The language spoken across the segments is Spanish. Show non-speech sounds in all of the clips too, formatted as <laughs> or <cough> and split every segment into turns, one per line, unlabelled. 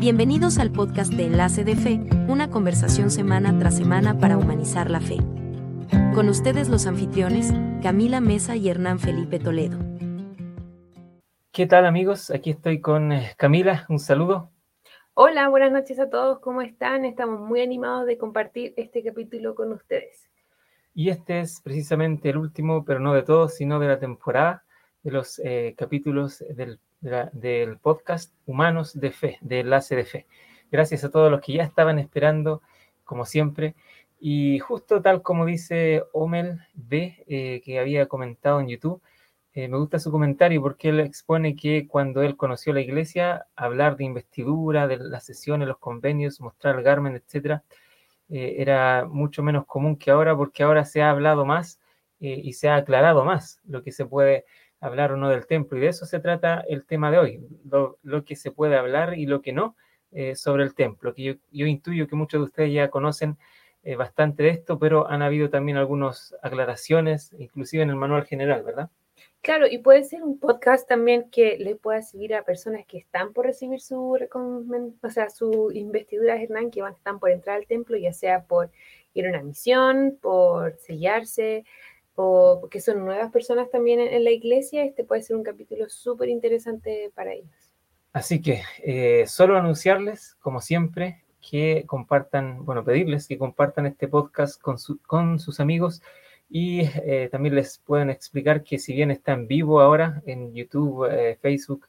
Bienvenidos al podcast de Enlace de Fe, una conversación semana tras semana para humanizar la fe. Con ustedes los anfitriones, Camila Mesa y Hernán Felipe Toledo.
¿Qué tal amigos? Aquí estoy con eh, Camila, un saludo.
Hola, buenas noches a todos, ¿cómo están? Estamos muy animados de compartir este capítulo con ustedes.
Y este es precisamente el último, pero no de todos, sino de la temporada de los eh, capítulos del del podcast Humanos de Fe, de Enlace de Fe. Gracias a todos los que ya estaban esperando, como siempre. Y justo tal como dice Omel B, eh, que había comentado en YouTube, eh, me gusta su comentario porque él expone que cuando él conoció la iglesia, hablar de investidura, de las sesiones, los convenios, mostrar el Garmen, etcétera, eh, era mucho menos común que ahora porque ahora se ha hablado más y se ha aclarado más lo que se puede hablar o no del templo. Y de eso se trata el tema de hoy, lo, que se puede hablar y lo que no eh, sobre el templo, que yo, intuyo que muchos de ustedes ya conocen eh, bastante de esto, pero han habido también algunas aclaraciones, inclusive en el manual general, ¿verdad?
Claro, y puede ser un podcast también que le pueda servir a personas que están por recibir su, o sea, su investidura, Hernán, que van, están por entrar al templo, ya sea por ir a una misión, por sellarse, o porque son nuevas personas también en, la iglesia, este puede ser un capítulo súper interesante para ellos.
Así que eh, solo anunciarles, como siempre, que compartan, bueno, pedirles que compartan este podcast con, con sus amigos y eh, también les pueden explicar que si bien está en vivo ahora en YouTube, eh, Facebook,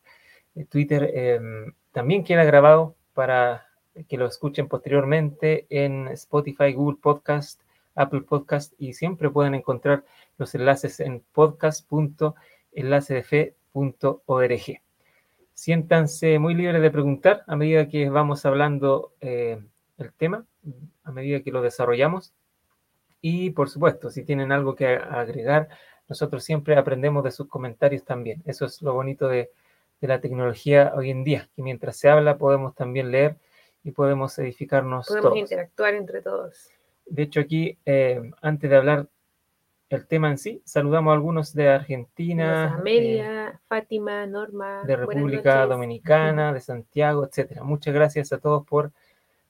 Twitter, em, también queda grabado para que lo escuchen posteriormente en Spotify, Google Podcast, Apple Podcast y siempre pueden encontrar los enlaces en podcast.enlacedefe.org. Siéntanse muy libres de preguntar a medida que vamos hablando eh, el tema, a medida que lo desarrollamos. Y por supuesto, si tienen algo que agregar, nosotros siempre aprendemos de sus comentarios también. Eso es lo bonito de, la tecnología hoy en día, que mientras se habla podemos también leer y podemos edificarnos.
Podemos interactuar entre todos.
De hecho, aquí, eh, antes de hablar el tema en sí, saludamos a algunos de Argentina,
Amelia, eh, Fátima, Norma,
de República Dominicana, de Santiago, etcétera. Muchas gracias a todos por,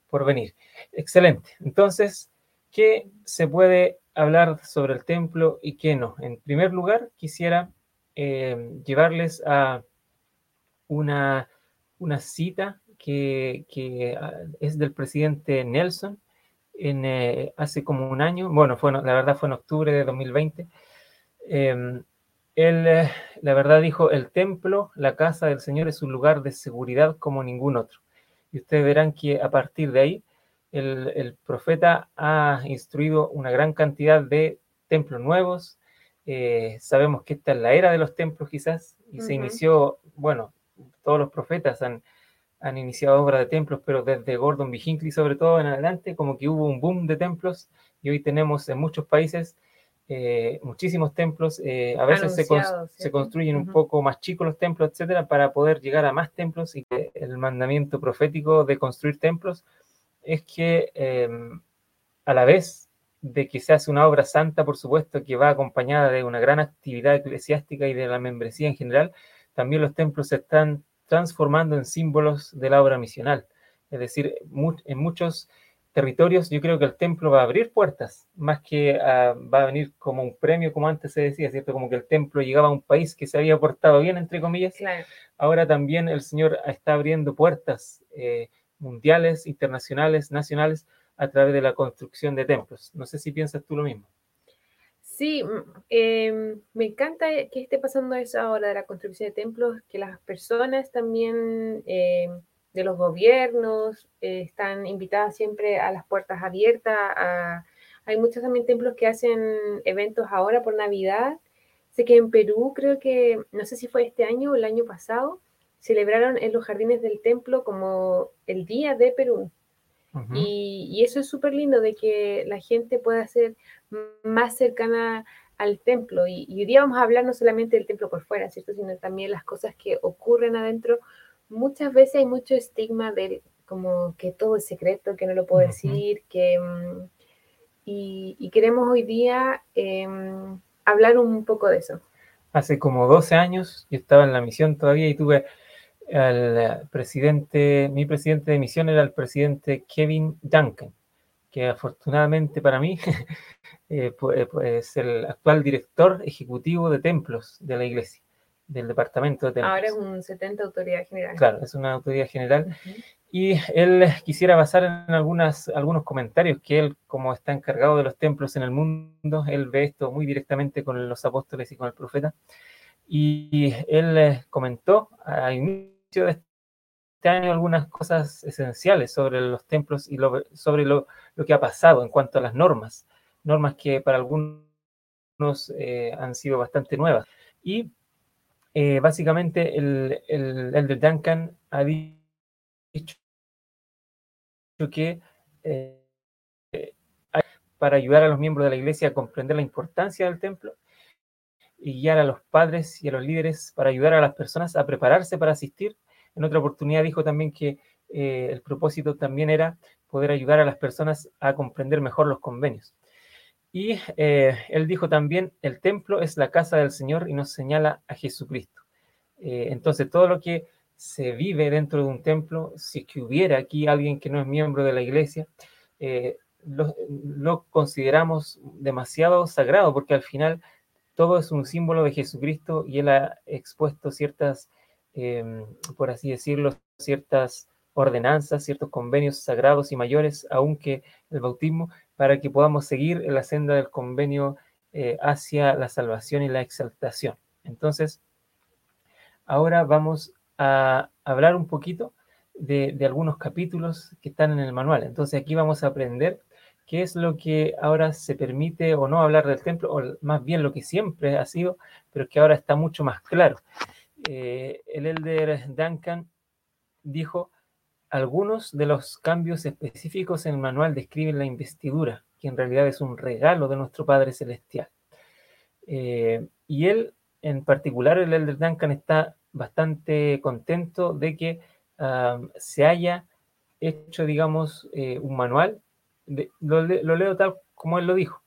por venir. Excelente. Entonces, ¿qué se puede hablar sobre el templo y qué no? En primer lugar, quisiera eh, llevarles a una, una cita que, que ah, es del presidente Nelson en, eh, hace como un año, bueno, fue, la verdad fue en octubre de 2020, em, él, eh, la verdad dijo, el templo, la casa del Señor es un lugar de seguridad como ningún otro. Y ustedes verán que a partir de ahí, el, profeta ha instruido una gran cantidad de templos nuevos. Eh, sabemos que esta es la era de los templos quizás, y se inició, bueno, todos los profetas han, han iniciado obras de templos, pero desde Gordon B. Hinckley sobre todo en adelante, como que hubo un boom de templos y hoy tenemos en muchos países eh, muchísimos templos, eh, a veces se, se, construyen un poco más chicos los templos, etcétera, para poder llegar a más templos y que el mandamiento profético de construir templos es que em, a la vez de que se hace una obra santa, por supuesto, que va acompañada de una gran actividad eclesiástica y de la membresía en general, también los templos están transformando en símbolos de la obra misional. Es decir, en muchos territorios yo creo que el templo va a abrir puertas, más que ah, va a venir como un premio, como antes se decía, ¿cierto? Como que el templo llegaba a un país que se había portado bien, entre comillas. Ahora también el Señor está abriendo puertas eh, mundiales, internacionales, nacionales, a través de la construcción de templos. No sé si piensas tú lo mismo.
Sí, mm, em, me encanta que esté pasando eso ahora de la construcción de templos, que las personas también em, de los gobiernos eh, están invitadas siempre a las puertas abiertas. hay muchos también templos que hacen eventos ahora por Navidad. Sé que en Perú, creo que, no sé si fue este año o el año pasado, celebraron en los jardines del templo como el Día de Perú y, eso es súper lindo de que la gente pueda ser más cercana al templo. Y, hoy día vamos a hablar no solamente del templo por fuera, ¿cierto? Sino también las cosas que ocurren adentro. Muchas veces hay mucho estigma de como que todo es secreto, que no lo puedo decir, que... Mm, y, queremos hoy día em, hablar un poco de eso.
Hace como 12 años yo estaba en la misión todavía y tuve al presidente, mi presidente de misión era el presidente Kevin Duncan, que afortunadamente para mí <laughs> eh, pues, es el actual director ejecutivo de templos de la iglesia, del departamento de templos.
Ahora es un 70 autoridad general.
Claro, es una autoridad general. Y él quisiera basar en algunas, algunos comentarios que él, como está encargado de los templos en el mundo, él ve esto muy directamente con los apóstoles y con el profeta. Y él comentó a inicio de este año algunas cosas esenciales sobre los templos y sobre lo, que ha pasado en cuanto a las normas, normas que para algunos eh, han sido bastante nuevas. Y eh, básicamente el, el Duncan ha dicho que eh, para ayudar a los miembros de la iglesia a comprender la importancia del templo y guiar a los padres y a los líderes para ayudar a las personas a prepararse para asistir. En otra oportunidad dijo también que eh, el propósito también era poder ayudar a las personas a comprender mejor los convenios. Y eh, él dijo también, el templo es la casa del Señor y nos señala a Jesucristo. entonces, todo lo que se vive dentro de un templo, si es que hubiera aquí alguien que no es miembro de la iglesia, eh, lo, consideramos demasiado sagrado, porque al final todo es un símbolo de Jesucristo y él ha expuesto ciertas, em, por así decirlo, ciertas ordenanzas, ciertos convenios sagrados y mayores, aunque el bautismo, para que podamos seguir la senda del convenio eh, hacia la salvación y la exaltación. Entonces, ahora vamos a hablar un poquito de, algunos capítulos que están en el manual. Entonces aquí vamos a aprender qué es lo que ahora se permite o no hablar del templo, o más bien lo que siempre ha sido, pero que ahora está mucho más claro. Eh, el elder Duncan dijo, algunos de los cambios específicos en el manual describen la investidura, que en realidad es un regalo de nuestro Padre Celestial. Eh, y él, en particular, el elder Duncan está bastante contento de que se haya hecho, digamos, eh, un manual. Lo, leo tal como él lo dijo.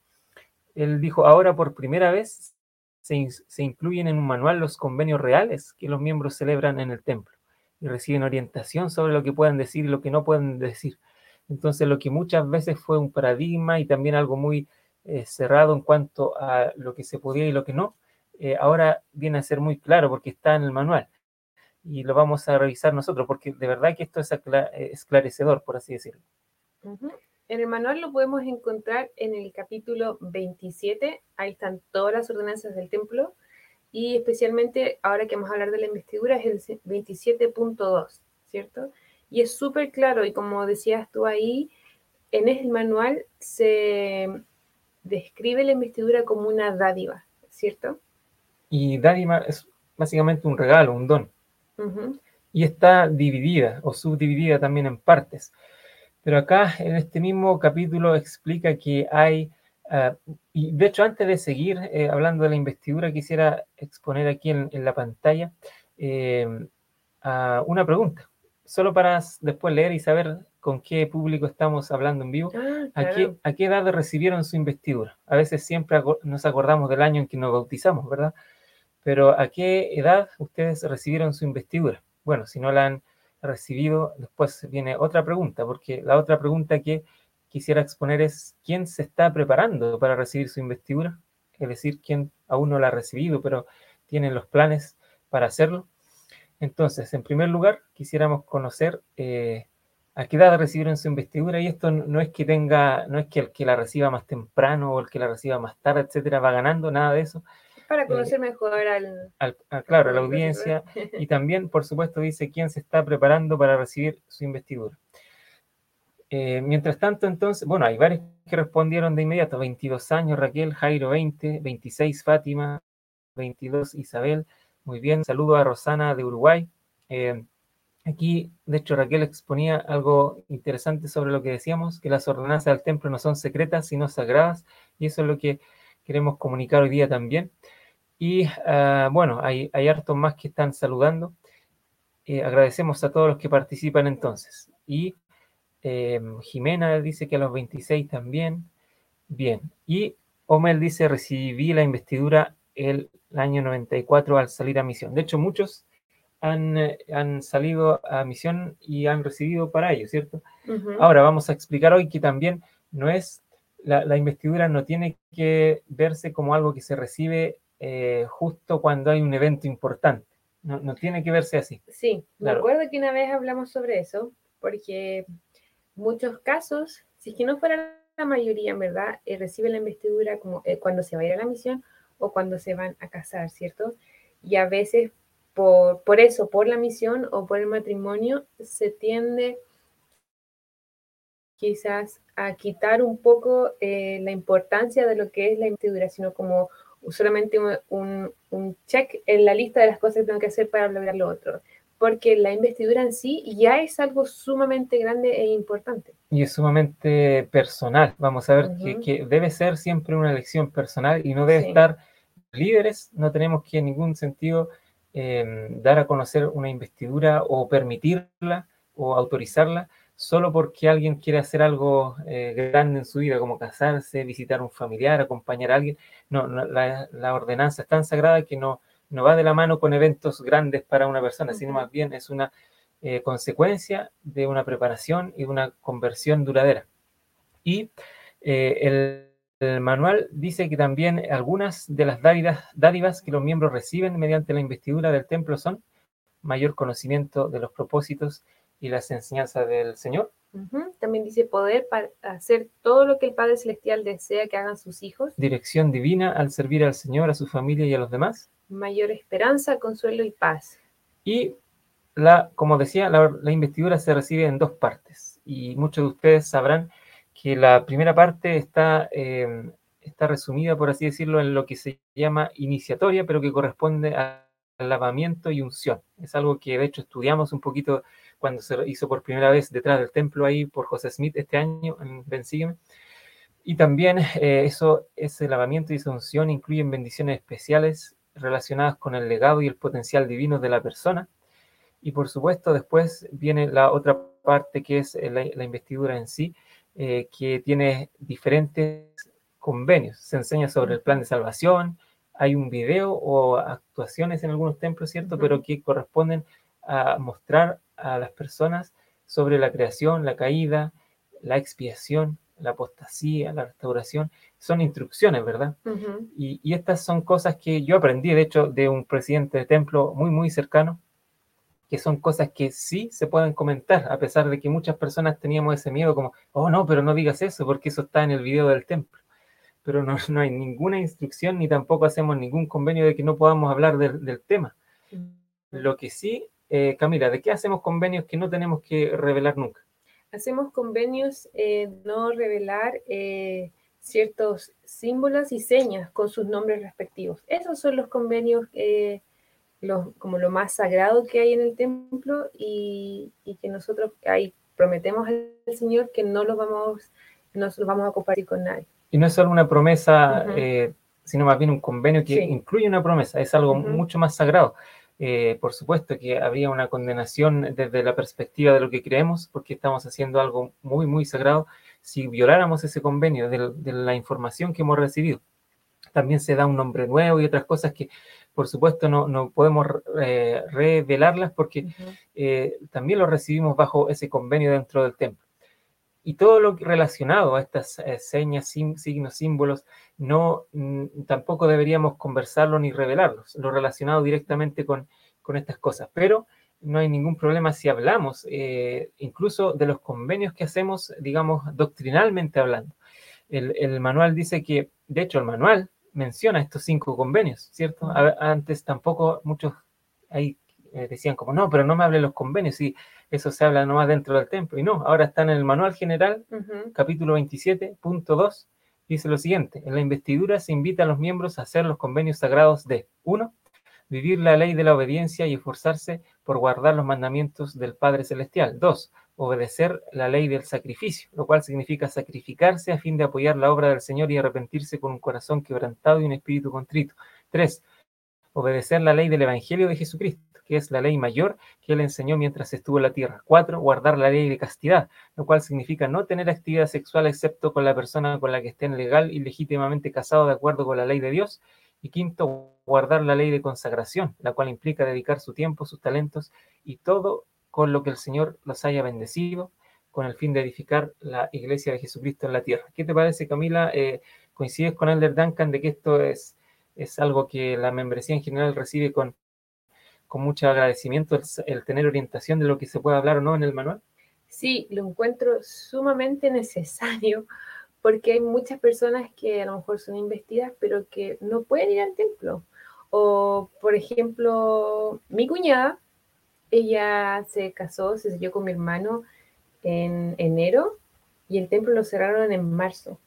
Él dijo, ahora por primera vez se, incluyen en un manual los convenios reales que los miembros celebran en el templo y reciben orientación sobre lo que pueden decir y lo que no pueden decir. Entonces, lo que muchas veces fue un paradigma y también algo muy eh, cerrado en cuanto a lo que se podía y lo que no, eh, ahora viene a ser muy claro porque está en el manual y lo vamos a revisar nosotros porque de verdad que esto es eh, esclarecedor, por así decirlo.
En el manual lo podemos encontrar en el capítulo 27, ahí están todas las ordenanzas del templo y especialmente ahora que vamos a hablar de la investidura es el 27.2, ¿cierto? Y es súper claro y como decías tú ahí, en el manual se describe la investidura como una dádiva, ¿cierto?
Y dádiva es básicamente un regalo, un don. Y está dividida o subdividida también en partes. Pero acá en este mismo capítulo explica que hay, ah, y de hecho antes de seguir eh, hablando de la investidura, quisiera exponer aquí en, la pantalla eh, una pregunta, solo para después leer y saber con qué público estamos hablando en vivo. Ah, ¿A, qué, ¿A qué edad recibieron su investidura? A veces siempre nos acordamos del año en que nos bautizamos, ¿verdad? Pero ¿a qué edad ustedes recibieron su investidura? Bueno, si no la han recibido, después viene otra pregunta, porque la otra pregunta que quisiera exponer es, ¿quién se está preparando para recibir su investidura? Es decir, ¿quién aún no la ha recibido, pero tiene los planes para hacerlo? Entonces, en primer lugar, quisiéramos conocer eh, a qué edad recibieron su investidura, y esto no es que tenga, no es que el que la reciba más temprano o el que la reciba más tarde, etcétera, va ganando, nada de eso,
para eh, conocer mejor al,
ah, claro, a la audiencia <laughs> y también, por supuesto, dice quién se está preparando para recibir su investidura. Eh, mientras tanto, entonces, bueno, hay varios que respondieron de inmediato, 22 años Raquel, Jairo 20, 26 Fátima, 22 Isabel, muy bien, saludo a Rosana de Uruguay. Eh, aquí, de hecho, Raquel exponía algo interesante sobre lo que decíamos, que las ordenanzas del templo no son secretas, sino sagradas, y eso es lo que queremos comunicar hoy día también. Y ah, bueno, hay, hay hartos más que están saludando. Eh, agradecemos a todos los que participan entonces. Y eh, Jimena dice que a los 26 también. Bien. Y Omel dice, recibí la investidura el año 94 al salir a misión. De hecho, muchos han, han salido a misión y han recibido para ello, ¿cierto? Ahora vamos a explicar hoy que también no es, la, investidura no tiene que verse como algo que se recibe eh, justo cuando hay un evento importante. No, tiene que verse así.
Sí, me acuerdo que una vez hablamos sobre eso, porque muchos casos, si es que no fuera la mayoría, en verdad, eh, recibe la investidura como eh, cuando se va a ir a la misión o cuando se van a casar, ¿cierto? Y a veces por, por eso, por la misión o por el matrimonio, se tiende quizás a quitar un poco eh, la importancia de lo que es la investidura, sino como solamente un, un, check en la lista de las cosas que tengo que hacer para lograr lo otro. Porque la investidura en sí ya es algo sumamente grande e importante.
Y es sumamente personal. Vamos a ver que, debe ser siempre una elección personal y no debe estar líderes. No tenemos que en ningún sentido em, dar a conocer una investidura o permitirla o autorizarla solo porque alguien quiere hacer algo eh, grande en su vida, como casarse, visitar a un familiar, acompañar a alguien. No, la, ordenanza es tan sagrada que no, no va de la mano con eventos grandes para una persona, sino más bien es una eh, consecuencia de una preparación y de una conversión duradera. Y eh, el, manual dice que también algunas de las dádivas, dádivas que los miembros reciben mediante la investidura del templo son mayor conocimiento de los propósitos y las enseñanzas del Señor.
También dice poder para hacer todo lo que el Padre Celestial desea que hagan sus hijos.
Dirección divina al servir al Señor, a su familia y a los demás.
Mayor esperanza, consuelo y paz.
Y, la, como decía, la, investidura se recibe en dos partes. Y muchos de ustedes sabrán que la primera parte está, eh, está resumida, por así decirlo, en lo que se llama iniciatoria, pero que corresponde al lavamiento y unción. Es algo que de hecho estudiamos un poquito cuando se hizo por primera vez detrás del templo ahí por José Smith este año en Bensígueme. Y también eh, eso, ese lavamiento y esa unción incluyen bendiciones especiales relacionadas con el legado y el potencial divino de la persona. Y por supuesto, después viene la otra parte que es la, investidura en sí, eh, que tiene diferentes convenios. Se enseña sobre el plan de salvación, hay un video o actuaciones en algunos templos, ¿cierto? Pero que corresponden a mostrar a las personas sobre la creación, la caída, la expiación, la apostasía, la restauración. Son instrucciones, ¿verdad? y, estas son cosas que yo aprendí, de hecho, de un presidente de templo muy, muy cercano, que son cosas que sí se pueden comentar, a pesar de que muchas personas teníamos ese miedo como, oh no, pero no digas eso, porque eso está en el video del templo. Pero no, no hay ninguna instrucción ni tampoco hacemos ningún convenio de que no podamos hablar del tema. Lo que sí eh, Camila, ¿de qué hacemos convenios que no tenemos que revelar nunca?
Hacemos convenios eh, no revelar eh, ciertos símbolos y señas con sus nombres respectivos. Esos son los convenios como lo más sagrado que hay en el templo y, que nosotros ahí prometemos al Señor que no los vamos, no los vamos a compartir con nadie.
Y no es solo una promesa, sino más bien un convenio que incluye una promesa, es algo mucho más sagrado. Eh, por supuesto que habría una condenación desde la perspectiva de lo que creemos, porque estamos haciendo algo muy, muy sagrado, si violáramos ese convenio de, la información que hemos recibido. También se da un nombre nuevo y otras cosas que, por supuesto, no, podemos eh, revelarlas porque eh, también lo recibimos bajo ese convenio dentro del templo. Y todo lo relacionado a estas señas, signos, símbolos, no, mm, tampoco deberíamos conversarlo ni revelarlos, lo relacionado directamente con, estas cosas. Pero no hay ningún problema si hablamos, eh, incluso de los convenios que hacemos, digamos, doctrinalmente hablando. El, manual dice que, de hecho, el manual menciona estos cinco convenios, ¿cierto? antes tampoco muchos ahí eh, decían como, no, pero no me hable los convenios, y eso se habla nomás dentro del templo. Y no, ahora está en el manual general, capítulo 27, punto 2, dice lo siguiente, en la investidura se invita a los miembros a hacer los convenios sagrados de, uno, vivir la ley de la obediencia y esforzarse por guardar los mandamientos del Padre Celestial. Dos, obedecer la ley del sacrificio, lo cual significa sacrificarse a fin de apoyar la obra del Señor y arrepentirse con un corazón quebrantado y un espíritu contrito. Tres, obedecer la ley del Evangelio de Jesucristo, que es la ley mayor que él enseñó mientras estuvo en la tierra. Cuatro, guardar la ley de castidad, lo cual significa no tener actividad sexual excepto con la persona con la que estén legal y legítimamente casado de acuerdo con la ley de Dios. Y quinto, guardar la ley de consagración, la cual implica dedicar su tiempo, sus talentos y todo con lo que el Señor los haya bendecido con el fin de edificar la iglesia de Jesucristo en la tierra. ¿Qué te parece, Camila? Eh, ¿Coincides con Elder Duncan de que esto es, es algo que la membresía en general recibe con, con mucho agradecimiento, el, tener orientación de lo que se puede hablar o no en el manual?
Sí, lo encuentro sumamente necesario porque hay muchas personas que a lo mejor son investidas, pero que no pueden ir al templo. O, por ejemplo, mi cuñada, ella se casó, se selló con mi hermano en enero y el templo lo cerraron en marzo.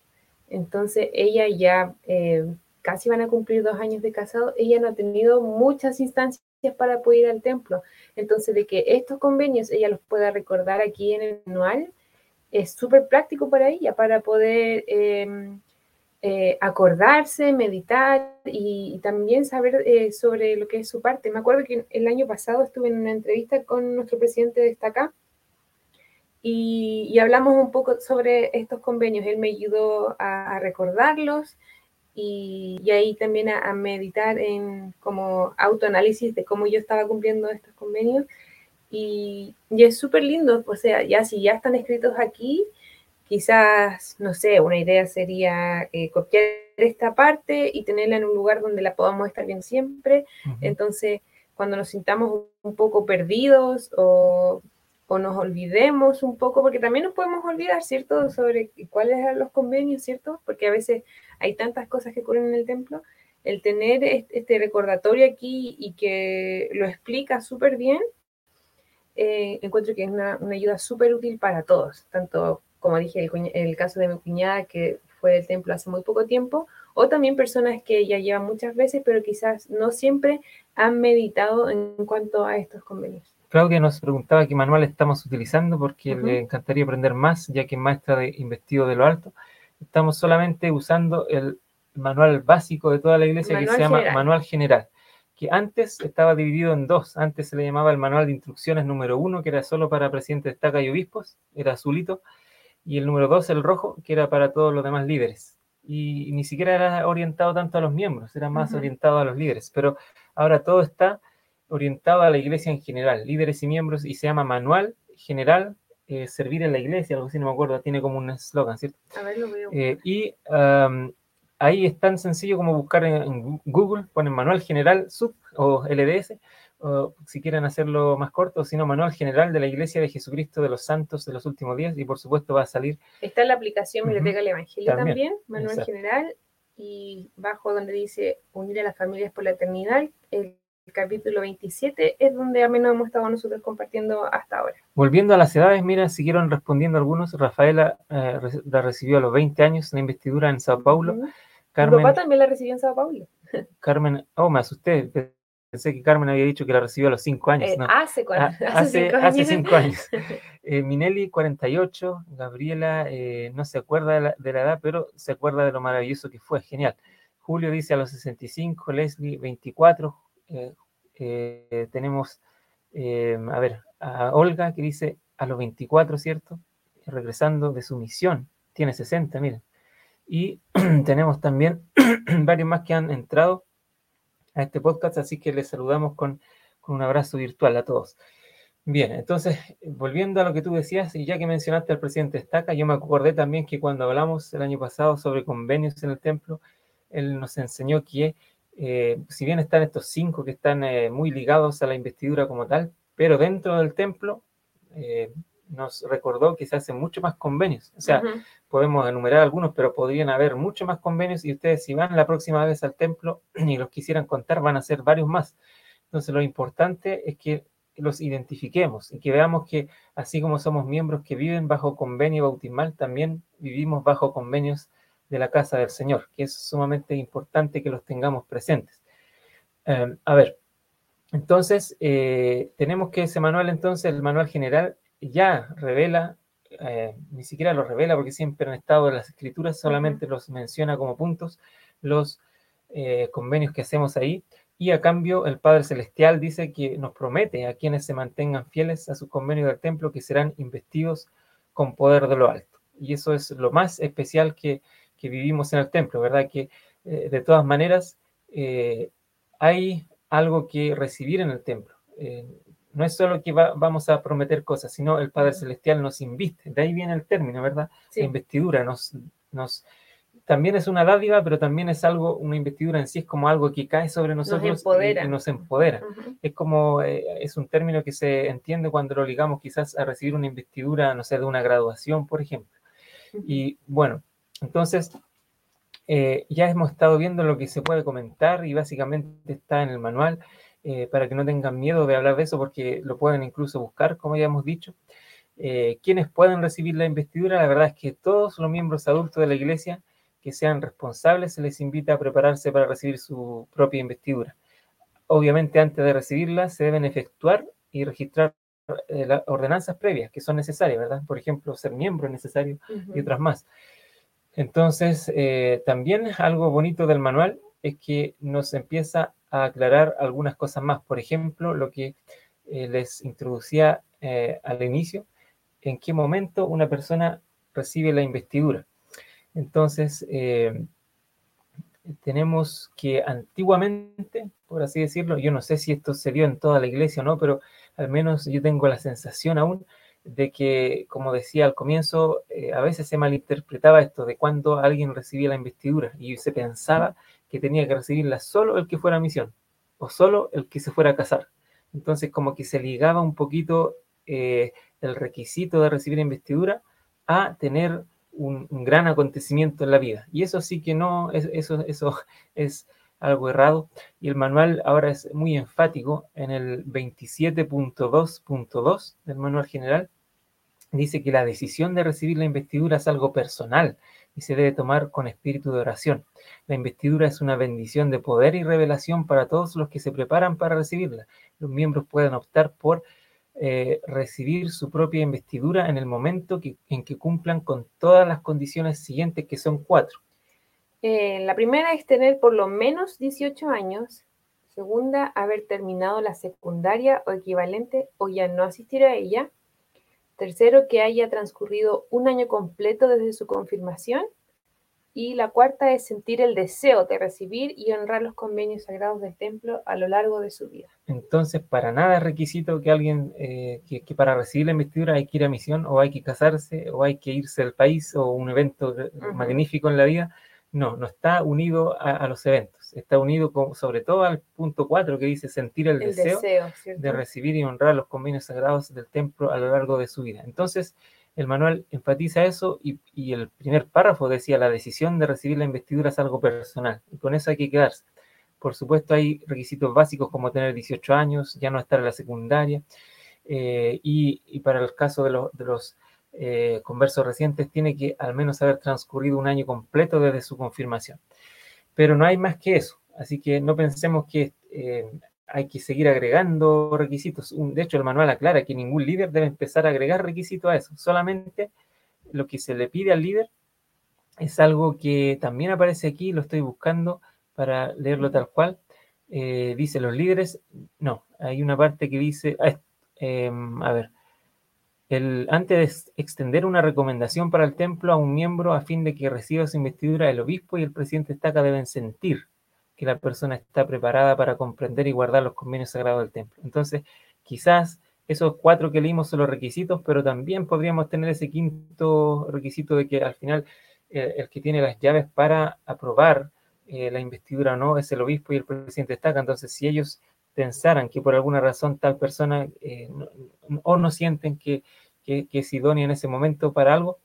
Entonces ella ya eh, casi van a cumplir dos años de casado, ella no ha tenido muchas instancias para poder ir al templo. Entonces de que estos convenios ella los pueda recordar aquí en el manual es súper práctico para ella, para poder em, eh, acordarse, meditar y, también saber eh, sobre lo que es su parte. Me acuerdo que el año pasado estuve en una entrevista con nuestro presidente de esta y, hablamos un poco sobre estos convenios. Él me ayudó a, recordarlos y, ahí también a, meditar en como autoanálisis de cómo yo estaba cumpliendo estos convenios. Y, es súper lindo, o sea, ya si ya están escritos aquí, quizás, no sé, una idea sería eh, copiar esta parte y tenerla en un lugar donde la podamos estar bien siempre. Entonces, cuando nos sintamos un poco perdidos o o nos olvidemos un poco, porque también nos podemos olvidar, ¿cierto?, sobre cuáles eran los convenios, ¿cierto? Porque a veces hay tantas cosas que ocurren en el templo. El tener este recordatorio aquí y que lo explica súper bien, eh, encuentro que es una, ayuda súper útil para todos, tanto como dije, el, el caso de mi cuñada que fue del templo hace muy poco tiempo, o también personas que ya llevan muchas veces, pero quizás no siempre han meditado en cuanto a estos convenios.
Claudia nos preguntaba qué manual estamos utilizando porque le encantaría aprender más, ya que es maestra de investido de lo alto. Estamos solamente usando el manual básico de toda la iglesia que se llama Manual General, que antes estaba dividido en dos. Antes se le llamaba el Manual de Instrucciones número uno, que era solo para presidentes de estaca y obispos, era azulito, y el número dos, el rojo, que era para todos los demás líderes. Y, ni siquiera era orientado tanto a los miembros, era más orientado a los líderes. Pero ahora todo está orientado a la iglesia en general, líderes y miembros, y se llama Manual General eh, Servir en la Iglesia, algo así, no me acuerdo, tiene como un eslogan, ¿cierto?
A ver, lo veo.
Eh, y ahí es tan sencillo como buscar en, Google, ponen Manual General Sub o LDS, o si quieren hacerlo más corto, sino Manual General de la Iglesia de Jesucristo de los Santos de los Últimos Días, y por supuesto va a salir.
Está en la aplicación Biblioteca del Evangelio también, Manual General, y bajo donde dice Unir a las familias por la eternidad, el capítulo 27 es donde al menos hemos estado nosotros compartiendo hasta ahora.
Volviendo a las edades, mira, siguieron respondiendo algunos. Rafaela eh, la recibió a los 20 años la investidura en Sao Paulo.
Carmen, Mi papá también la recibió en Sao Paulo. <laughs>
Carmen, oh, me asusté. Pensé que Carmen había dicho que la recibió a los 5 años.
Eh, hace,
ah, <laughs> hace, hace, cinco años. <laughs> Eh, Minelli, 48. Gabriela no se acuerda de la, de la edad, pero se acuerda de lo maravilloso que fue. Genial. Julio dice a los 65, Leslie 24, eh, eh, tenemos, eh, a ver, a Olga que dice a los 24, ¿cierto? Regresando de su misión, tiene 60, miren. Y <clears throat> tenemos también <clears throat> varios más que han entrado a este podcast, así que les saludamos con, con un abrazo virtual a todos. Bien, entonces, volviendo a lo que tú decías, y ya que mencionaste al presidente Estaca, yo me acordé también que cuando hablamos el año pasado sobre convenios en el templo, él nos enseñó que eh, si bien están estos cinco que están eh, muy ligados a la investidura como tal, pero dentro del templo eh, nos recordó que se hacen mucho más convenios. O sea, podemos enumerar algunos, pero podrían haber mucho más convenios y ustedes si van la próxima vez al templo <clears throat> y los quisieran contar, van a ser varios más. Entonces lo importante es que los identifiquemos y que veamos que así como somos miembros que viven bajo convenio bautismal, también vivimos bajo convenios de la casa del Señor, que es sumamente importante que los tengamos presentes. Em, a ver, entonces, eh, tenemos que ese manual, entonces, el manual general ya revela, eh, ni siquiera lo revela porque siempre han estado en las escrituras, solamente los menciona como puntos, los eh, convenios que hacemos ahí, y a cambio el Padre Celestial dice que nos promete a quienes se mantengan fieles a sus convenios del templo que serán investidos con poder de lo alto. Y eso es lo más especial que que vivimos en el templo, ¿verdad? Que eh, de todas maneras eh, hay algo que recibir en el templo. Eh, no es solo que vamos a prometer cosas, sino el Padre Celestial nos inviste. De ahí viene el término, ¿verdad? La investidura nos, nos, también es una dádiva, pero también es algo, una investidura en sí es como algo que cae sobre nosotros Y, nos empodera. Es como, eh, es un término que se entiende cuando lo ligamos quizás a recibir una investidura, no sé, de una graduación, por ejemplo. Y bueno, entonces, eh, ya hemos estado viendo lo que se puede comentar y básicamente está en el manual. Eh, para que no tengan miedo de hablar de eso, porque lo pueden incluso buscar, como ya hemos dicho. Eh, quienes pueden recibir la investidura, la verdad es que todos los miembros adultos de la iglesia que sean responsables se les invita a prepararse para recibir su propia investidura. Obviamente antes de recibirla se deben efectuar y registrar las ordenanzas previas que son necesarias, ¿verdad? Por ejemplo, ser miembro es necesario y otras más. Entonces, también algo bonito del manual es que nos empieza a aclarar algunas cosas más. Por ejemplo, lo que eh, les introducía eh, al inicio, en qué momento una persona recibe la investidura. Entonces, eh, tenemos que antiguamente, por así decirlo, yo no sé si esto se dio en toda la iglesia o no, pero al menos yo tengo la sensación aún de que, como decía al comienzo, a veces se malinterpretaba esto de cuando alguien recibía la investidura y se pensaba que tenía que recibirla solo el que fuera a misión o solo el que se fuera a casar. Entonces como que se ligaba un poquito eh, el requisito de recibir investidura a tener un, gran acontecimiento en la vida. Y eso sí que no, eso, eso <laughs> es algo errado. Y el manual ahora es muy enfático en el 27.2.2 del manual general. Dice que la decisión de recibir la investidura es algo personal y se debe tomar con espíritu de oración. La investidura es una bendición de poder y revelación para todos los que se preparan para recibirla. Los miembros pueden optar por eh, recibir su propia investidura en el momento en que cumplan con todas las condiciones siguientes, que son cuatro.
Eh, la primera es tener por lo menos 18 años. Segunda, haber terminado la secundaria o equivalente o ya no asistir a ella. Tercero, que haya transcurrido un año completo desde su confirmación. Y la cuarta es sentir el deseo de recibir y honrar los convenios sagrados del templo a lo largo de su vida.
Entonces, para nada es requisito que alguien, eh, que, para recibir la investidura hay que ir a misión o hay que casarse o hay que irse del país o un evento magnífico en la vida. No, no está unido a, los eventos, está unido con, sobre todo al punto 4 que dice sentir el, deseo, de recibir y honrar los convenios sagrados del templo a lo largo de su vida. Entonces, el manual enfatiza eso y, y, el primer párrafo decía la decisión de recibir la investidura es algo personal y con eso hay que quedarse. Por supuesto hay requisitos básicos como tener 18 años, ya no estar en la secundaria eh, y, y, para el caso de, de los eh, conversos recientes tiene que al menos haber transcurrido un año completo desde su confirmación. Pero no hay más que eso, así que no pensemos que eh, hay que seguir agregando requisitos. De hecho, el manual aclara que ningún líder debe empezar a agregar requisitos a eso, solamente lo que se le pide al líder es algo que también aparece aquí, lo estoy buscando para leerlo tal cual. Eh, dice los líderes, no, hay una parte que dice, ah, em, a ver, antes de extender una recomendación para el templo a un miembro a fin de que reciba su investidura, el obispo y el presidente estaca deben sentir que la persona está preparada para comprender y guardar los convenios sagrados del templo. Entonces, quizás esos cuatro que leímos son los requisitos, pero también podríamos tener ese quinto requisito de que al final eh, el que tiene las llaves para aprobar eh, la investidura o no es el obispo y el presidente estaca. Entonces, si ellos pensaran que por alguna razón tal persona eh, o no sienten que, es idónea en ese momento para algo,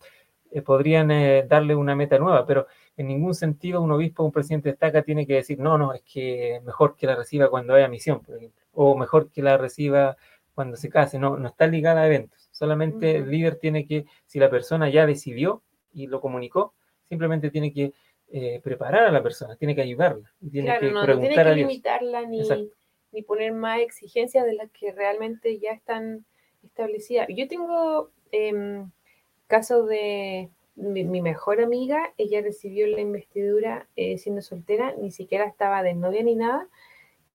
eh, podrían eh, darle una meta nueva, pero en ningún sentido un obispo o un presidente de estaca tiene que decir, no, no, es que mejor que la reciba cuando haya misión, por ejemplo, o mejor que la reciba cuando se case, no, no está ligada a eventos, solamente el líder tiene que, si la persona ya decidió y lo comunicó, simplemente tiene que preparar a la persona, tiene que ayudarla, tiene que
preguntar tiene que a limitarla ni, ni poner más exigencias de las que realmente ya están establecidas. Yo tengo eh, caso de mi, mejor amiga, ella recibió la investidura eh, siendo soltera, ni siquiera estaba de novia ni nada,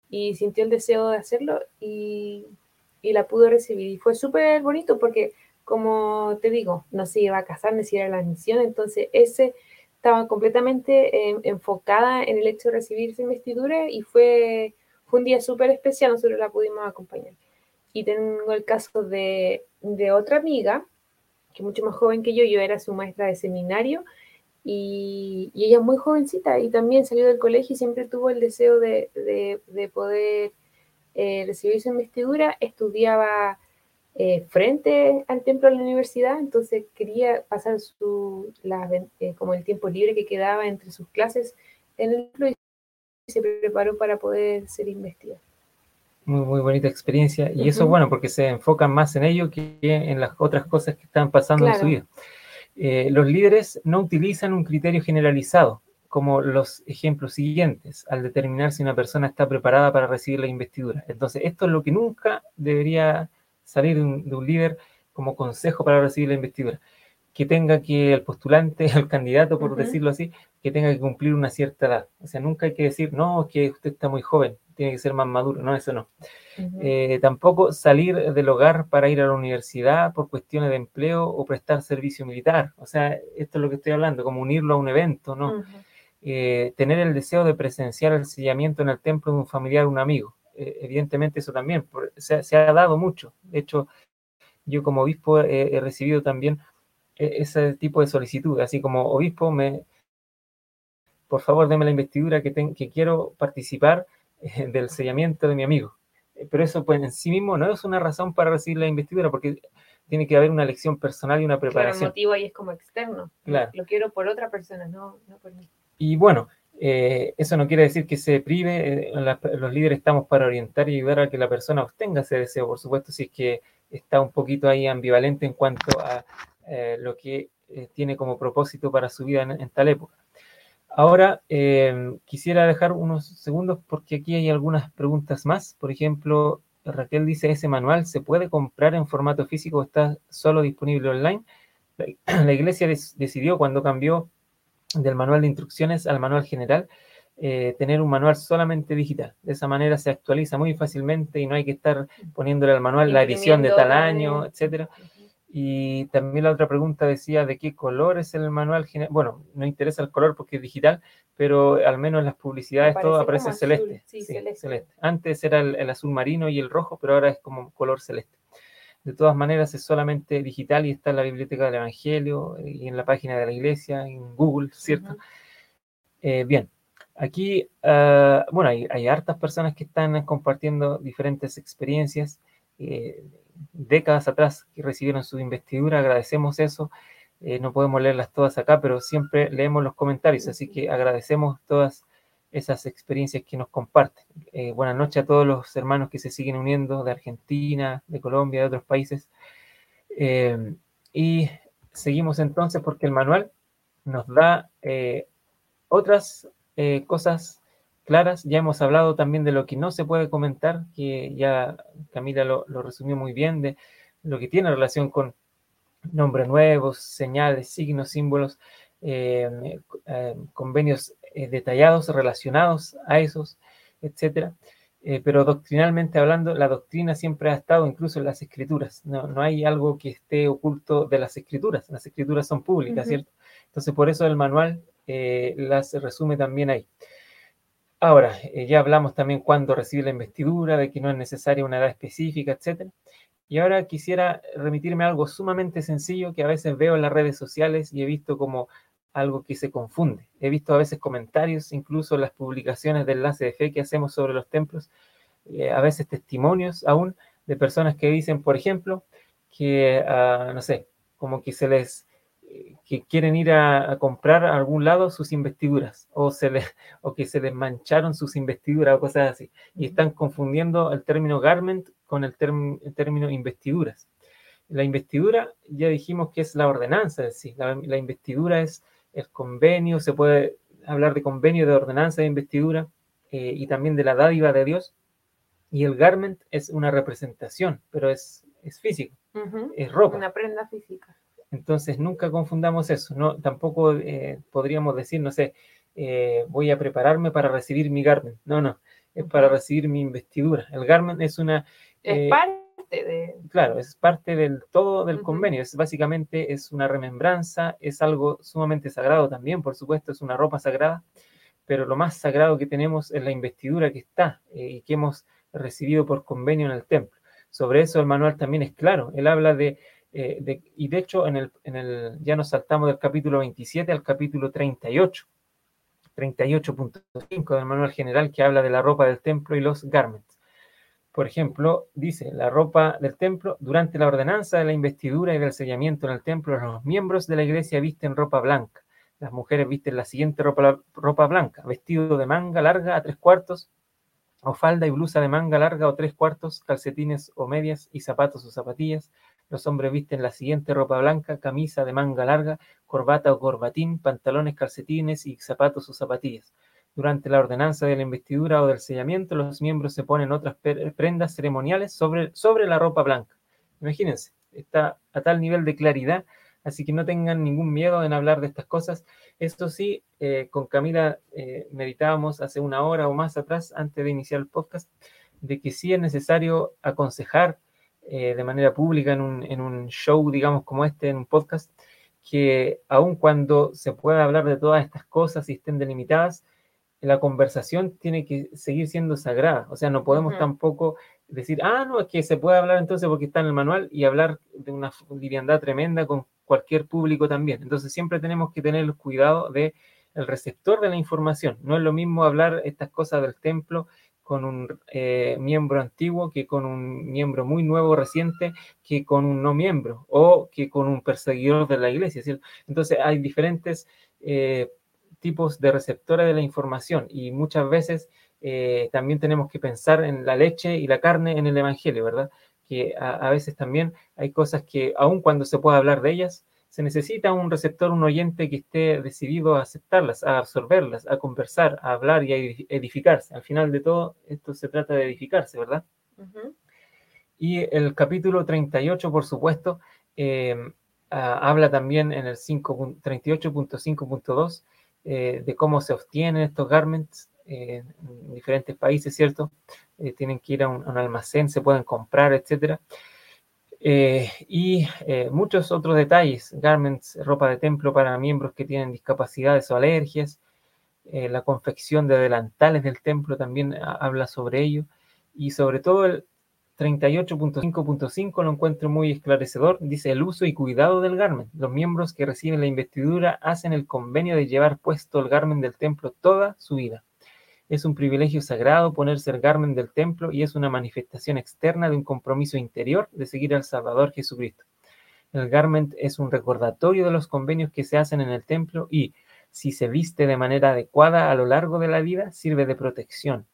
y sintió el deseo de hacerlo y, y la pudo recibir. Y fue súper bonito porque, como te digo, no se iba a casar, ni siquiera la misión, entonces ese estaba completamente eh, enfocada en el hecho de recibir esa investidura y fue, fue un día súper especial, nosotros la pudimos acompañar. Y tengo el caso de, de otra amiga, que es mucho más joven que yo, yo era su maestra de seminario, y, ella es muy jovencita y también salió del colegio y siempre tuvo el deseo de, de, poder eh, recibir su investidura, estudiaba eh, frente al templo de la universidad, entonces quería pasar su, eh, como el tiempo libre que quedaba entre sus clases en el templo y se preparó para poder ser investigada.
Muy, muy bonita experiencia y eso es bueno porque se enfocan más en ello que en las otras cosas que están pasando en su vida. Eh, los líderes no utilizan un criterio generalizado, como los ejemplos siguientes, al determinar si una persona está preparada para recibir la investidura. Entonces, esto es lo que nunca debería salir de un, líder como consejo para recibir la investidura. Que tenga que el postulante, <laughs> el candidato, por decirlo así, que tenga que cumplir una cierta edad. O sea, nunca hay que decir, no, es que usted está muy joven, tiene que ser más maduro. No, eso no. Eh, tampoco salir del hogar para ir a la universidad por cuestiones de empleo o prestar servicio militar. O sea, esto es lo que estoy hablando, como unirlo a un evento, ¿no? Eh, tener el deseo de presenciar el sellamiento en el templo de un familiar o un amigo. Eh, evidentemente eso también se, ha dado mucho. De hecho, yo como obispo he recibido también ese tipo de solicitud, así como obispo me... Por favor, deme la investidura que, que quiero participar del sellamiento de mi amigo pero eso pues en sí mismo no es una razón para recibir la investidura, porque tiene que haber una lección personal y una preparación.
el motivo ahí es como externo. Claro. Lo quiero por otra persona, no, por mí.
Y bueno, eh, eso no quiere decir que se prive, eh, los líderes estamos para orientar y ayudar a que la persona obtenga ese deseo, por supuesto, si es que está un poquito ahí ambivalente en cuanto a eh, lo que tiene como propósito para su vida en tal época. Ahora em, quisiera dejar unos segundos porque aquí hay algunas preguntas más. Por ejemplo, Raquel dice, ¿ese manual se puede comprar en formato físico o está solo disponible online? La, <clears throat> iglesia decidió cuando cambió del manual de instrucciones al manual general, eh, tener un manual solamente digital. De esa manera se actualiza muy fácilmente y no hay que estar poniéndole al manual la edición de tal año, etcétera. Y también la otra pregunta decía de qué color es el manual general. Bueno, no interesa el color porque es digital, pero al menos en las publicidades todo aparece celeste. Sí, celeste. Antes era el, azul marino y el rojo, pero ahora es como color celeste. De todas maneras es solamente digital y está en la biblioteca del Evangelio y en la página de la iglesia, en Google, ¿cierto? Eh, bien, aquí, ah, bueno, hay, hay, hartas personas que están compartiendo diferentes experiencias. Eh, décadas atrás que recibieron su investidura, agradecemos eso. Eh, no podemos leerlas todas acá, pero siempre leemos los comentarios, así que agradecemos todas esas experiencias que nos comparten. Eh, buenas noches a todos los hermanos que se siguen uniendo de Argentina, de Colombia, de otros países. Eh, y seguimos entonces porque el manual nos da otras cosas claras. Ya hemos hablado también de lo que no se puede comentar, que ya Camila lo, resumió muy bien, de lo que tiene relación con nombres nuevos, señales, signos, símbolos, eh, eh, convenios eh, detallados relacionados a esos, etcétera. pero doctrinalmente hablando, la doctrina siempre ha estado incluso en las escrituras. No, hay algo que esté oculto de las escrituras. Las escrituras son públicas, ¿cierto? Entonces, por eso el manual las resume también ahí. Ahora, eh, ya hablamos también cuándo recibe la investidura, de que no es necesaria una edad específica, etc. Y ahora quisiera remitirme a algo sumamente sencillo que a veces veo en las redes sociales y he visto como algo que se confunde. He visto a veces comentarios, incluso las publicaciones de enlace de fe que hacemos sobre los templos, eh, a veces testimonios aún de personas que dicen, por ejemplo, que, ah, no sé, como que se les que quieren ir a, comprar a algún lado sus investiduras o, se les, <laughs> o que se les mancharon sus investiduras o cosas así. Y están confundiendo el término garment con el, término investiduras. La investidura ya dijimos que es la ordenanza, es decir, la, investidura es el convenio, se puede hablar de convenio de ordenanza de investidura eh, y también de la dádiva de Dios. Y el garment es una representación, pero es, es físico, es ropa.
Una prenda física.
Entonces, nunca confundamos eso. No, tampoco eh, podríamos decir, no sé, eh, voy a prepararme para recibir mi Garment. No, no, es para recibir mi investidura. El Garment es una...
es eh, parte parte de...
Claro, es parte del todo del convenio. Es básicamente es una remembranza, es algo sumamente sagrado también, por supuesto, es una ropa sagrada, pero lo más sagrado que tenemos es la investidura que está eh, y que hemos recibido por convenio en el templo. Sobre eso el manual también es claro. Él habla de, eh, de y de hecho en el, en el, ya nos saltamos del capítulo 27 al capítulo 38 38.5 del manual general que habla de la ropa del templo y los garments. Por ejemplo, dice, la ropa del templo, durante la ordenanza de la investidura y del sellamiento en el templo, los miembros de la iglesia visten ropa blanca. Las mujeres visten la siguiente ropa, ropa blanca, vestido de manga larga a tres cuartos, o falda y blusa de manga larga o tres cuartos, calcetines o medias y zapatos o zapatillas, los hombres visten la siguiente ropa blanca, camisa de manga larga, corbata o corbatín, pantalones, calcetines y zapatos o zapatillas. Durante la ordenanza de la investidura o del sellamiento, los miembros se ponen otras prendas ceremoniales sobre, sobre la ropa blanca. Imagínense, está a tal nivel de claridad, así que no tengan ningún miedo en hablar de estas cosas. Esto sí, eh, con Camila eh, meditábamos hace una hora o más atrás, antes de iniciar el podcast, de que sí es necesario aconsejar eh, de manera pública en un, en un, show, digamos, como este, en un podcast, que aun cuando se pueda hablar de todas estas cosas y estén delimitadas, la conversación tiene que seguir siendo sagrada. O sea, no podemos tampoco decir, ah, no, es que se puede hablar entonces porque está en el manual y hablar de una liviandad tremenda con cualquier público también. Entonces siempre tenemos que tener el cuidado de el receptor de la información. No es lo mismo hablar estas cosas del templo con un eh, miembro antiguo que con un miembro muy nuevo, reciente, que con un no miembro o que con un perseguidor de la iglesia. Entonces hay diferentes eh, tipos de receptores de la información y muchas veces eh, también tenemos que pensar en la leche y la carne en el Evangelio, ¿verdad? Que a, a veces también hay cosas que, aun cuando se pueda hablar de ellas, se necesita un receptor, un oyente que esté decidido a aceptarlas, a absorberlas, a conversar, a hablar y a edificarse. Al final de todo, esto se trata de edificarse, ¿verdad? Y el capítulo 38, por supuesto, em, habla también en el 38.5.2 eh, de cómo se obtienen estos garments eh, en diferentes países, ¿cierto? Eh, tienen que ir a un, a un, almacén, se pueden comprar, etcétera. Eh, y eh, muchos otros detalles, garments, ropa de templo para miembros que tienen discapacidades o alergias, eh, la confección de delantales del templo también habla sobre ello, y sobre todo el 38.5.5 lo encuentro muy esclarecedor, dice el uso y cuidado del garment. Los miembros que reciben la investidura hacen el convenio de llevar puesto el garment del templo toda su vida. Es un privilegio sagrado ponerse el garmen del templo y es una manifestación externa de un compromiso interior de seguir al Salvador Jesucristo. El garment es un recordatorio de los convenios que se hacen en el templo y, si se viste de manera adecuada a lo largo de la vida, sirve de protección.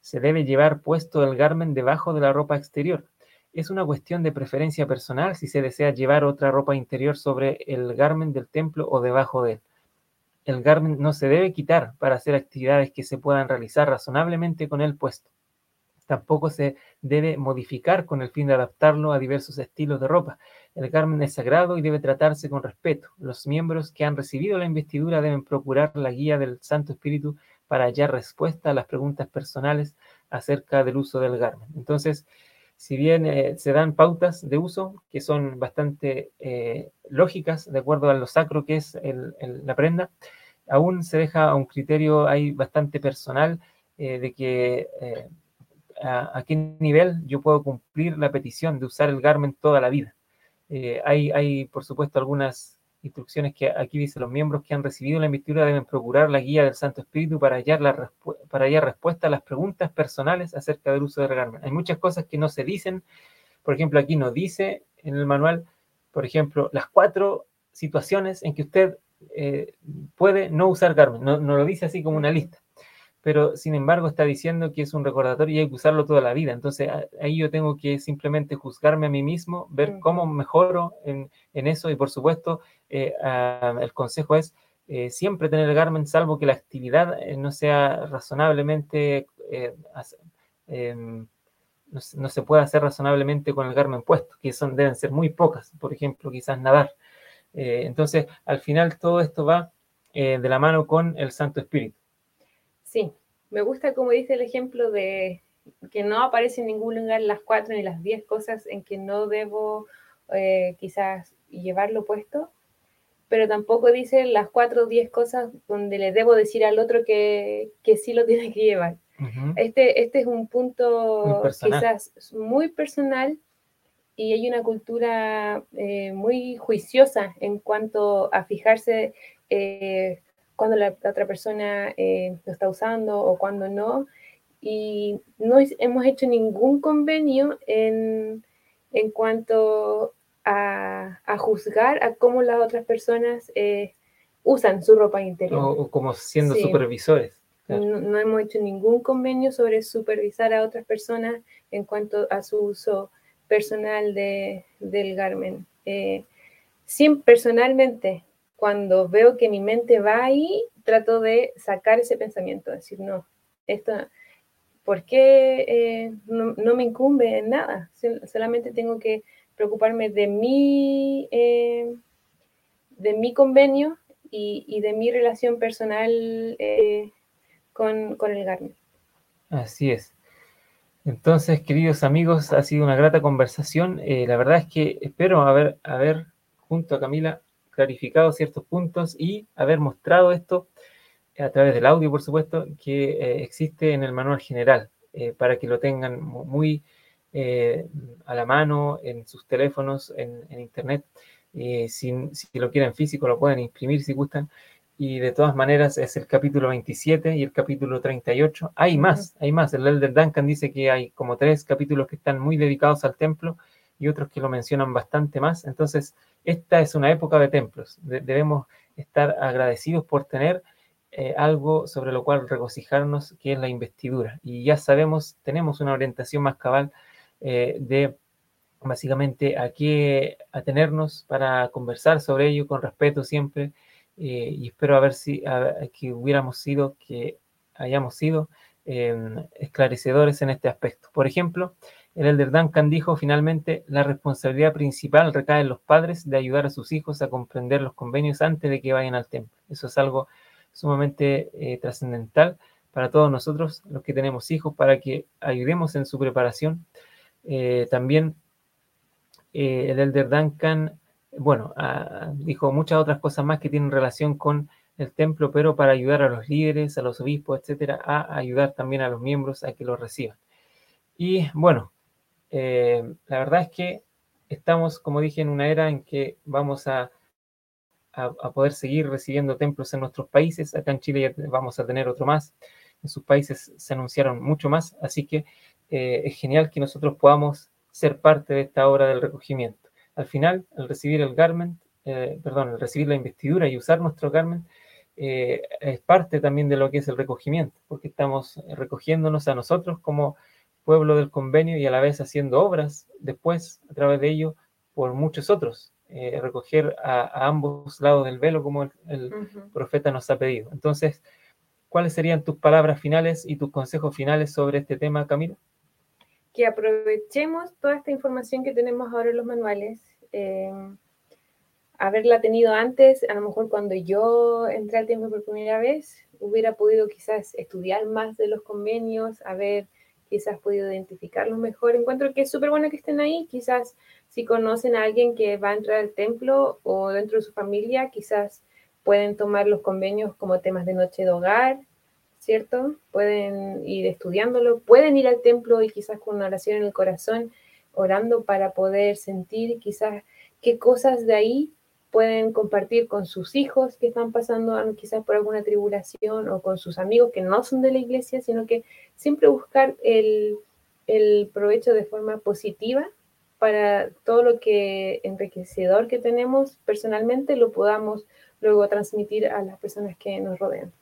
Se debe llevar puesto el garment debajo de la ropa exterior. Es una cuestión de preferencia personal si se desea llevar otra ropa interior sobre el garment del templo o debajo de él el garment no se debe quitar para hacer actividades que se puedan realizar razonablemente con el puesto. Tampoco se debe modificar con el fin de adaptarlo a diversos estilos de ropa. El garment es sagrado y debe tratarse con respeto. Los miembros que han recibido la investidura deben procurar la guía del Santo Espíritu para hallar respuesta a las preguntas personales acerca del uso del garment. Entonces, si bien eh, se dan pautas de uso que son bastante eh, lógicas de acuerdo a lo sacro que es la prenda, aún se deja a un criterio ahí bastante personal eh, de que a, a, qué nivel yo puedo cumplir la petición de usar el garment toda la vida. hay, hay, por supuesto, algunas instrucciones que aquí dice los miembros que han recibido la investidura deben procurar la guía del Santo Espíritu para hallar, la para hallar respuesta a las preguntas personales acerca del uso del garmen. Hay muchas cosas que no se dicen, por ejemplo, aquí no dice en el manual, por ejemplo, las cuatro situaciones en que usted eh, puede no usar garmen, no, no lo dice así como una lista. Pero sin embargo está diciendo que es un recordatorio y hay que usarlo toda la vida. Entonces ahí yo tengo que simplemente juzgarme a mí mismo, ver cómo mejoro en, en eso. Y por supuesto eh, uh, el consejo es eh, siempre tener el Garmin salvo que la actividad eh, no sea razonablemente, em, no, se pueda hacer razonablemente con el Garmin puesto, que son, deben ser muy pocas, por ejemplo, quizás nadar. Entonces al final todo esto va de la mano con el Santo Espíritu.
Sí, me gusta como dice el ejemplo de que no aparece en ningún lugar las cuatro ni las diez cosas en que no debo quizás llevarlo puesto, pero tampoco dice las cuatro o diez cosas donde le debo decir al otro que, que sí lo <laughs> tiene que llevar. este, este es un punto quizás muy personal y hay una cultura eh, muy juiciosa en cuanto a fijarse eh, cuando la, otra persona eh, lo está usando o cuando no. Y no hemos hecho ningún convenio en, en cuanto a, a, juzgar a cómo las otras personas eh, usan su ropa interior.
O, como siendo supervisores.
No, hemos hecho ningún convenio sobre supervisar a otras personas en cuanto a su uso personal de, del Garmin. Eh, personalmente, cuando veo que mi mente va ahí, trato de sacar ese pensamiento, decir, no, esto, ¿por qué eh, no, me incumbe en nada? Solamente tengo que preocuparme de mi, eh, de mi convenio y, de mi relación personal eh, con, con, el Garmin.
Así es. Entonces, queridos amigos, ha sido una grata conversación. la verdad es que espero haber, haber junto a Camila clarificado ciertos puntos y haber mostrado esto a través del audio, por supuesto, que eh, existe en el manual general, eh, para que lo tengan muy eh, a la mano en sus teléfonos, en, internet. Si, si, lo quieren físico, lo pueden imprimir si gustan. Y de todas maneras es el capítulo 27 y el capítulo 38. Hay más, hay más. El Elder Duncan dice que hay como tres capítulos que están muy dedicados al templo y otros que lo mencionan bastante más. Entonces, esta es una época de templos. debemos estar agradecidos por tener eh, algo sobre lo cual regocijarnos, que es la investidura. Y ya sabemos, tenemos una orientación más cabal eh, de básicamente a qué atenernos para conversar sobre ello con respeto siempre. Eh, y espero a ver si que hubiéramos sido, que hayamos sido em, esclarecedores en este aspecto. Por ejemplo, el Elder Duncan dijo finalmente, la responsabilidad principal recae en los padres de ayudar a sus hijos a comprender los convenios antes de que vayan al templo. Eso es algo sumamente eh, trascendental para todos nosotros, los que tenemos hijos, para que ayudemos en su preparación. Eh, también eh, el Elder Duncan, bueno, ah, dijo muchas otras cosas más que tienen relación con el templo, pero para ayudar a los líderes, a los obispos, etcétera, a ayudar también a los miembros a que lo reciban. Y bueno, eh, la verdad es que estamos, como dije, en una era en que vamos a, a, poder seguir recibiendo templos en nuestros países. Acá en Chile ya vamos a tener otro más. En sus países se anunciaron mucho más, así que eh, es genial que nosotros podamos ser parte de esta obra del recogimiento. Al final, al recibir el garment, eh, perdón, al recibir la investidura y usar nuestro garment, es parte también de lo que es el recogimiento, porque estamos recogiéndonos a nosotros como pueblo del convenio y a la vez haciendo obras después a través de ello por muchos otros, eh, recoger a, ambos lados del velo como el, profeta nos ha pedido. Entonces, ¿cuáles serían tus palabras finales y tus consejos finales sobre este tema, Camila?
Que aprovechemos toda esta información que tenemos ahora en los manuales. Eh, haberla tenido antes, a lo mejor cuando yo entré al tiempo por primera vez, hubiera podido quizás estudiar más de los convenios, haber quizás podido identificarlos mejor. Encuentro que es súper bueno que estén ahí. Quizás si conocen a alguien que va a entrar al templo o dentro de su familia, quizás pueden tomar los convenios como temas de noche de hogar, ¿cierto? Pueden ir estudiándolo, pueden ir al templo y quizás con una oración en el corazón, orando para poder sentir quizás qué cosas de ahí pueden compartir con sus hijos que están pasando quizás por alguna tribulación o con sus amigos que no son de la iglesia, sino que siempre buscar el, provecho de forma positiva para todo lo que enriquecedor que tenemos personalmente lo podamos luego transmitir a las personas que nos rodean.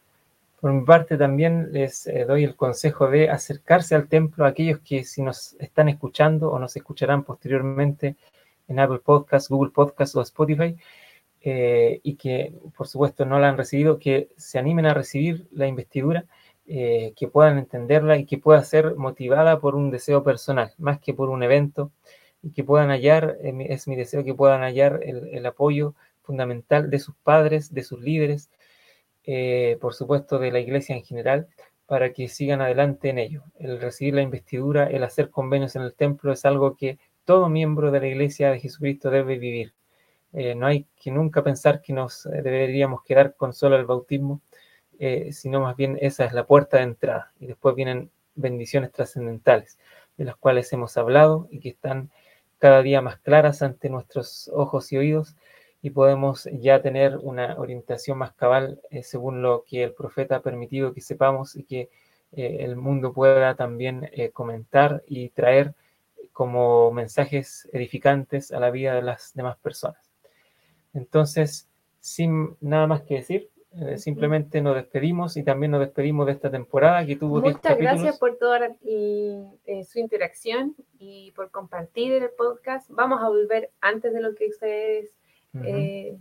Por mi parte también les eh, doy el consejo de acercarse al templo a aquellos que si nos están escuchando o nos escucharán posteriormente en Apple Podcast, Google Podcast o Spotify, eh, y que por supuesto no la han recibido, que se animen a recibir la investidura, eh, que puedan entenderla y que pueda ser motivada por un deseo personal, más que por un evento, y que puedan hallar, eh, es mi deseo que puedan hallar el, apoyo fundamental de sus padres, de sus líderes, por supuesto de la iglesia en general, para que sigan adelante en ello. El recibir la investidura, el hacer convenios en el templo es algo que todo miembro de la Iglesia de Jesucristo debe vivir. Eh, no hay que nunca pensar que nos eh, deberíamos quedar con solo el bautismo, eh, sino más bien esa es la puerta de entrada. Y después vienen bendiciones trascendentales, de las cuales hemos hablado y que están cada día más claras ante nuestros ojos y oídos y podemos ya tener una orientación más cabal según lo que el profeta ha permitido que sepamos y que el mundo pueda también comentar y traer como mensajes edificantes a la vida de las demás personas. Entonces, sin nada más que decir, eh, simplemente nos despedimos y también nos despedimos de esta temporada que tuvo
Muchas gracias por toda eh, su interacción y por compartir el podcast. Vamos a volver antes de lo que ustedes eh,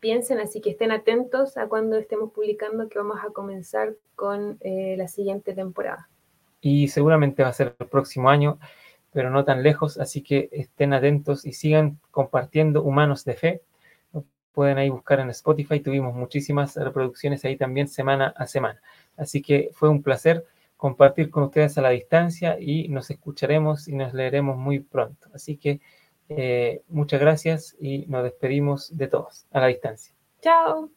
piensen, así que estén atentos a cuando estemos publicando que vamos a comenzar con la siguiente temporada.
Y seguramente va a ser el próximo año, pero no tan lejos, así que estén atentos y sigan compartiendo Humanos de Fe pueden ahí buscar en Spotify. Tuvimos muchísimas reproducciones ahí también semana a semana. Así que fue un placer compartir con ustedes a la distancia y nos escucharemos y nos leeremos muy pronto. Así que eh, muchas gracias y nos despedimos de todos a la distancia.
Chao.